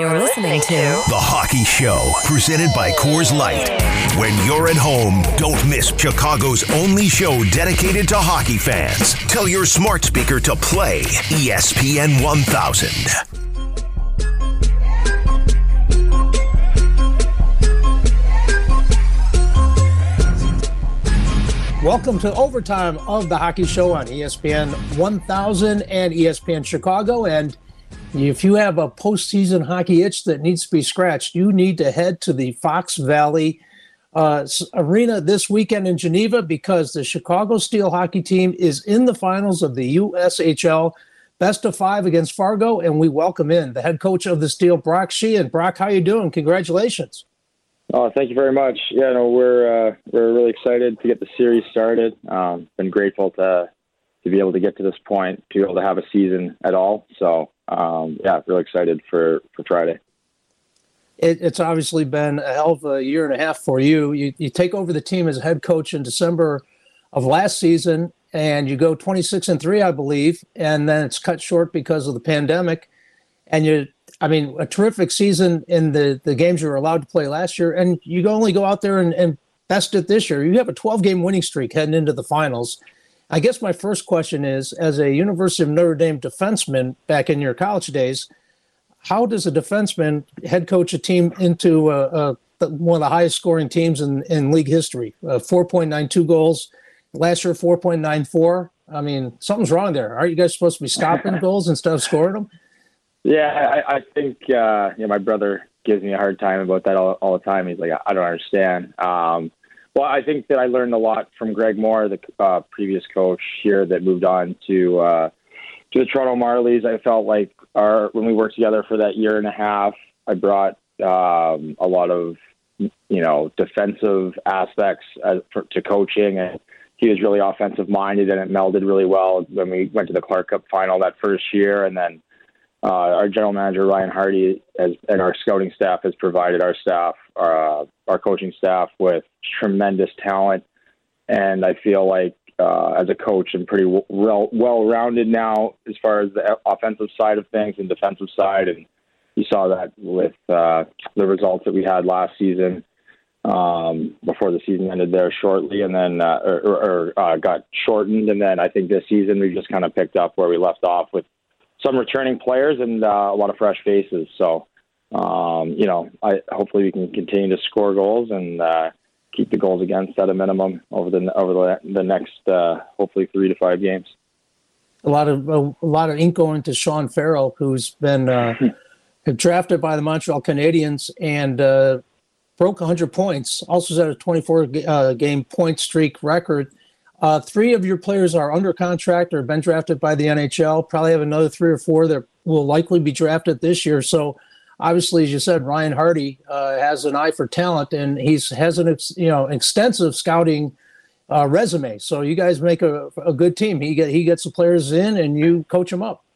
You're listening to The Hockey Show, presented by Coors Light. When you're at home, don't miss Chicago's only show dedicated to hockey fans. Tell your smart speaker to play ESPN 1000. Welcome to overtime of the hockey show on ESPN 1000 and ESPN Chicago. And if you have a postseason hockey itch that needs to be scratched, you need to head to the Fox Valley uh, Arena this weekend in Geneva because the Chicago Steel hockey team is in the finals of the USHL best of five against Fargo. And we welcome in the head coach of the Steel, Brock Sheahan. Brock, how you doing? Congratulations. Oh, thank you very much. Yeah, no, we're uh, we're really excited to get the series started. Um, been grateful to to be able to get to this point, to be able to have a season at all. So, um, yeah, really excited for for Friday. it, it's obviously been a hell of a year and a half for you. You you take over the team as head coach in December of last season, and you go 26 and three, I believe, and then it's cut short because of the pandemic. And you, I mean, a terrific season in the the games you were allowed to play last year, and you only go out there and, and best it this year. You have a 12 game winning streak heading into the finals. I guess my first question is, as a University of Notre Dame defenseman back in your college days, how does a defenseman head coach a team into uh, uh, one of the highest scoring teams in, in league history? Uh, 4.92 goals. Last year, 4.94. I mean, something's wrong there. Aren't you guys supposed to be stopping goals instead of scoring them? Yeah, I, I think uh, you know my brother gives me a hard time about that all, all the time. He's like, I don't understand. Um, well, I think that I learned a lot from Greg Moore, the uh, previous coach here that moved on to uh, to the Toronto Marlies. I felt like our when we worked together for that year and a half, I brought um, a lot of you know defensive aspects uh, for, to coaching, and he was really offensive minded, and it melded really well when we went to the Clark Cup final that first year, and then uh, our general manager Ryan Hardy has, and our scouting staff has provided our staff, uh, our coaching staff, with tremendous talent, and I feel like uh, as a coach, I'm pretty well well rounded now as far as the offensive side of things and defensive side, and you saw that with uh, the results that we had last season. Um, before the season ended there shortly, and then uh, or, or uh, got shortened, and then I think this season we just kind of picked up where we left off with some returning players and uh, a lot of fresh faces. So, um, you know, I hopefully we can continue to score goals and uh, keep the goals against at a minimum over the over the, the next uh, hopefully three to five games. A lot of a, a lot of ink going to Sean Farrell, who's been uh, drafted by the Montreal Canadiens and uh, broke 100 points. Also set a 24 uh, game point streak record. Uh, three of your players are under contract or been drafted by the NHL. Probably have another three or four that will likely be drafted this year. So, obviously, as you said, Ryan Hardy uh, has an eye for talent, and he's has an you know extensive scouting uh, resume. So, you guys make a, a good team. He get he gets the players in, and you coach them up.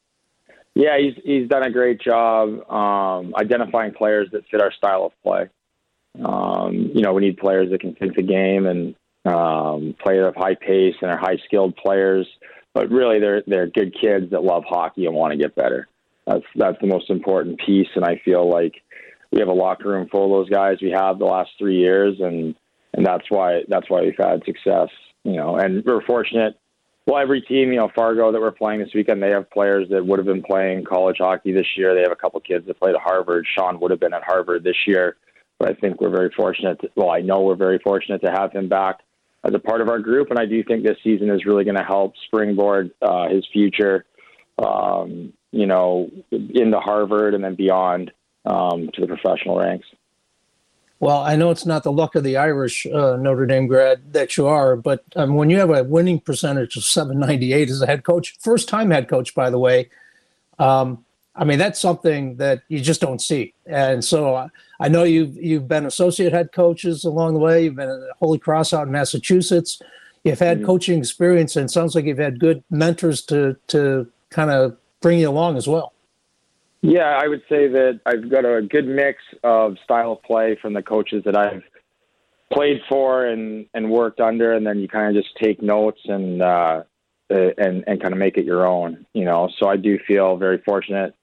Yeah, he's he's done a great job um, identifying players that fit our style of play. Um, you know, we need players that can think the game and um, play at a high pace and are high skilled players. But really, they're they're good kids that love hockey and want to get better. That's that's the most important piece. And I feel like we have a locker room full of those guys. We have the last three years, and and that's why that's why we've had success. You know, and we're fortunate. Well, every team, you know, Fargo that we're playing this weekend, they have players that would have been playing college hockey this year. They have a couple kids that played at Harvard. Sean would have been at Harvard this year, but I think we're very fortunate. To, well, I know we're very fortunate to have him back as a part of our group, and I do think this season is really going to help springboard uh, his future. Um, you know, into Harvard and then beyond um, to the professional ranks. Well, I know it's not the luck of the Irish uh, Notre Dame grad that you are, but um, when you have a winning percentage of 798 as a head coach, first time head coach, by the way, um, I mean that's something that you just don't see. And so uh, I know you've you've been associate head coaches along the way. You've been at Holy Cross out in Massachusetts. You've had mm-hmm. coaching experience, and it sounds like you've had good mentors to to kind of bring you along as well. Yeah, I would say that I've got a good mix of style of play from the coaches that I've played for and, and worked under, and then you kind of just take notes and uh, and and kind of make it your own. You know, so I do feel very fortunate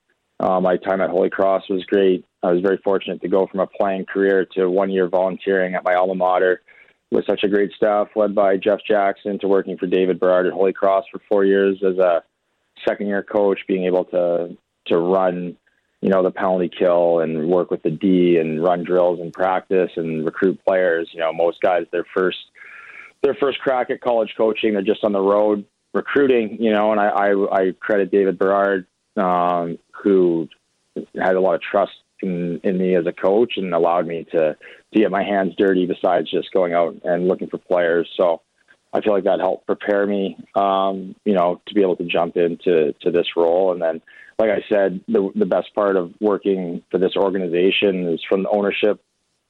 Uh, my time at Holy Cross was great. I was very fortunate to go from a playing career to one year volunteering at my alma mater with such a great staff led by Jeff Jackson to working for David Berard at Holy Cross for four years as a second year coach, being able to to run, you know, the penalty kill and work with the D and run drills and practice and recruit players. You know, most guys their first their first crack at college coaching, they're just on the road recruiting, you know, and I I, I credit David Berard, um, who had a lot of trust in, in me as a coach and allowed me to to get my hands dirty besides just going out and looking for players. So I feel like that helped prepare me, um, you know, to be able to jump into to this role. And then, like I said, the the best part of working for this organization is from the ownership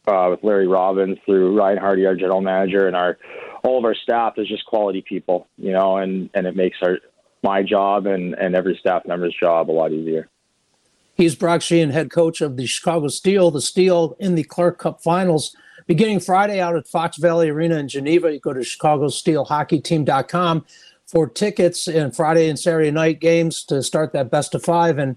uh, with Larry Robbins through Ryan Hardy, our general manager, and our all of our staff is just quality people, you know, and and it makes our my job and and every staff member's job a lot easier. He's Brock Sheahan, head coach of the Chicago Steel. The Steel in the Clark Cup Finals beginning Friday out at Fox Valley Arena in Geneva. You go to ChicagoSteelHockeyTeam.com for tickets and Friday and Saturday night games to start that best of five. And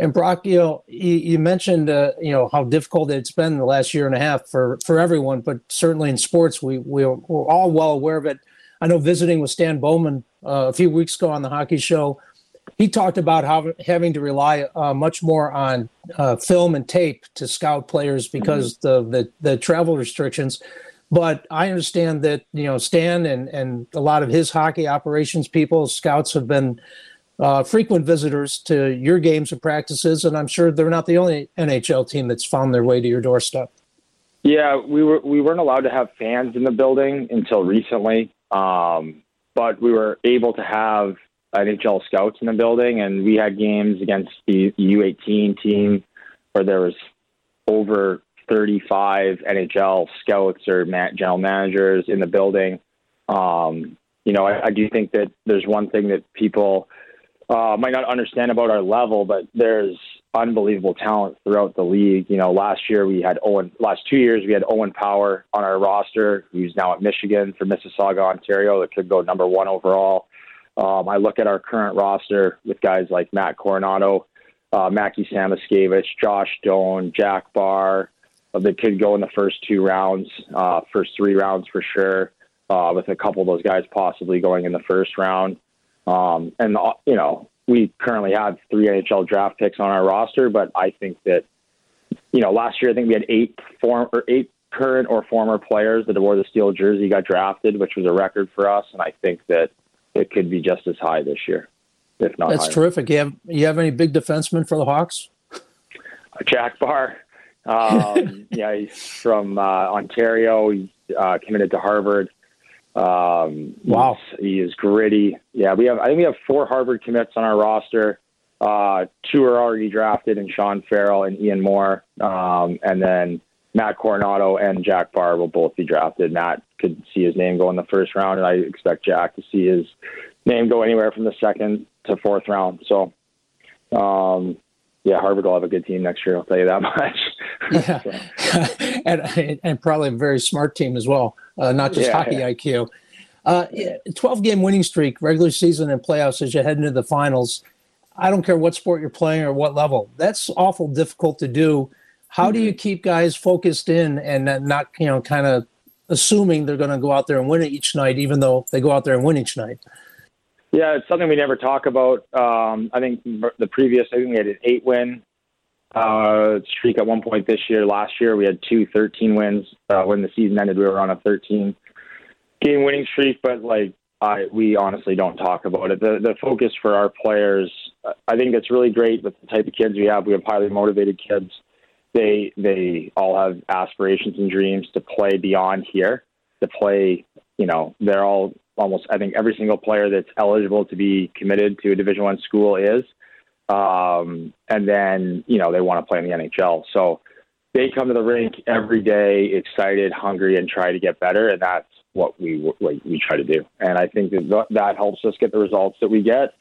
and Brock, you know, you, you mentioned uh, you know how difficult it's been the last year and a half for for everyone, but certainly in sports, we we're, we're all well aware of it. I know visiting with Stan Bowman uh, a few weeks ago on the Hockey Show he talked about how having to rely uh, much more on uh, film and tape to scout players because mm-hmm. the, the, the travel restrictions. But I understand that you know Stan and and a lot of his hockey operations people, scouts have been uh, frequent visitors to your games and practices, and I'm sure they're not the only NHL team that's found their way to your doorstep. Yeah, we were we weren't allowed to have fans in the building until recently, um, but we were able to have NHL scouts in the building, and we had games against the U18 team where there was over 35 NHL scouts or general managers in the building. Um, you know, I, I, do think that there's one thing that people uh, might not understand about our level, but there's unbelievable talent throughout the league. You know, last year we had Owen. Last two years we had Owen Power on our roster, who's now at Michigan for Mississauga, Ontario. That could go number one overall. Um, I look at our current roster with guys like Matt Coronato, uh, Mackie Samoskevich, Josh Doan, Jack Barr. Uh, that could go in the first two rounds, uh, first three rounds for sure, uh, with a couple of those guys possibly going in the first round. Um, and, uh, you know, we currently have three NHL draft picks on our roster, but I think that, you know, last year I think we had eight form or eight current or former players that wore the steel jersey got drafted, which was a record for us. And I think that it could be just as high this year, if not. That's higher. terrific. You have you have any big defensemen for the Hawks? Jack Bar. Um, yeah, he's from uh, Ontario. He's uh, committed to Harvard. Um, wow, he is gritty. Yeah, we have. I think we have four Harvard commits on our roster. Uh, two are already drafted, and Sean Farrell and Ian Moore, um, and then Matt Coronato and Jack Barr will both be drafted. Matt could see his name go in the first round, and I expect Jack to see his name go anywhere from the second to fourth round. So, um, yeah, Harvard will have a good team next year. I'll tell you that much. yeah, and and probably a very smart team as well, uh, not just yeah, hockey yeah. IQ. Uh, 12 game winning streak, regular season and playoffs as you head into the finals. I don't care what sport you're playing or what level. That's awful difficult to do. How mm-hmm. do you keep guys focused in and not, you know, kind of assuming they're going to go out there and win it each night, even though they go out there and win each night. Yeah, it's something we never talk about. Um, I think the previous, I think we had an eight win uh, streak at one point this year. Last year, we had two 13 wins. Uh, when the season ended, we were on a 13 game winning streak, but like, I, we honestly don't talk about it. The, the focus for our players, I think it's really great with the type of kids we have. We have highly motivated kids they they all have aspirations and dreams to play beyond here, to play. You know, they're all almost. I think every single player that's eligible to be committed to a Division One school is, um, and then you know they want to play in the NHL. So they come to the rink every day, excited, hungry, and try to get better, and that's what we what we try to do. And I think that that helps us get the results that we get.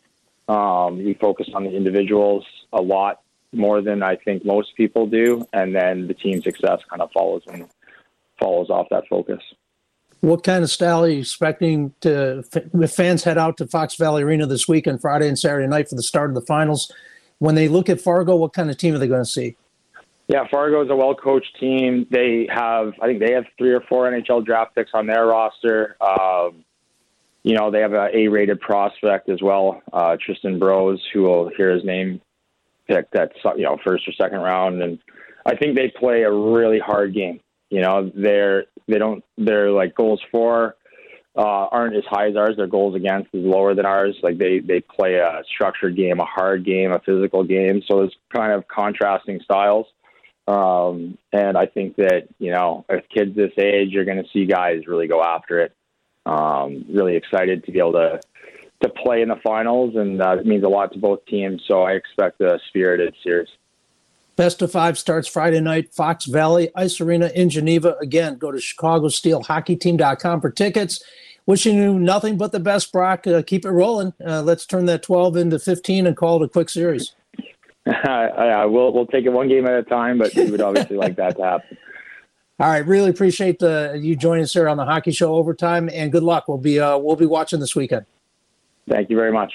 Um, we focus on the individuals a lot more than I think most people do, and then the team success kind of follows and follows off that focus. What kind of style are you expecting to if fans head out to Fox Valley Arena this weekend, Friday and Saturday night for the start of the finals? when they look at Fargo, what kind of team are they going to see? Yeah, Fargo is a well coached team. They have, I think they have three or four NHL draft picks on their roster. Um, you know, they have a A rated prospect as well, uh, Tristan Broz, who will hear his name picked at, you know, first or second round. And I think they play a really hard game. You know, they're, they don't, they're like goals for, uh, aren't as high as ours. Their goals against is lower than ours. Like they, they play a structured game, a hard game, a physical game. So it's kind of contrasting styles. Um, and I think that, you know, as kids this age, you're going to see guys really go after it. Um, really excited to be able to to play in the finals, and uh, it means a lot to both teams. So I expect a spirited series. Best of five starts Friday night, Fox Valley Ice Arena in Geneva. Again, go to ChicagoSteelHockeyTeam.com for tickets. Wishing you nothing but the best, Brock. Uh, keep it rolling. Uh, let's turn that 12 into 15 and call it a quick series. I, we'll we'll take it one game at a time, but we would obviously like that to happen. All right, really appreciate the, you joining us here on the Hockey Show Overtime, and good luck. We'll be uh, we'll be watching this weekend. Thank you very much.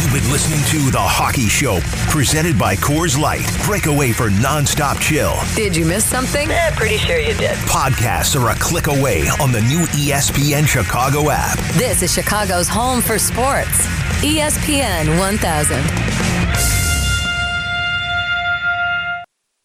You've been listening to the Hockey Show, presented by Coors Light. Break away for nonstop chill. Did you miss something? Eh, pretty sure you did. Podcasts are a click away on the new ESPN Chicago app. This is Chicago's home for sports. ESPN 1000.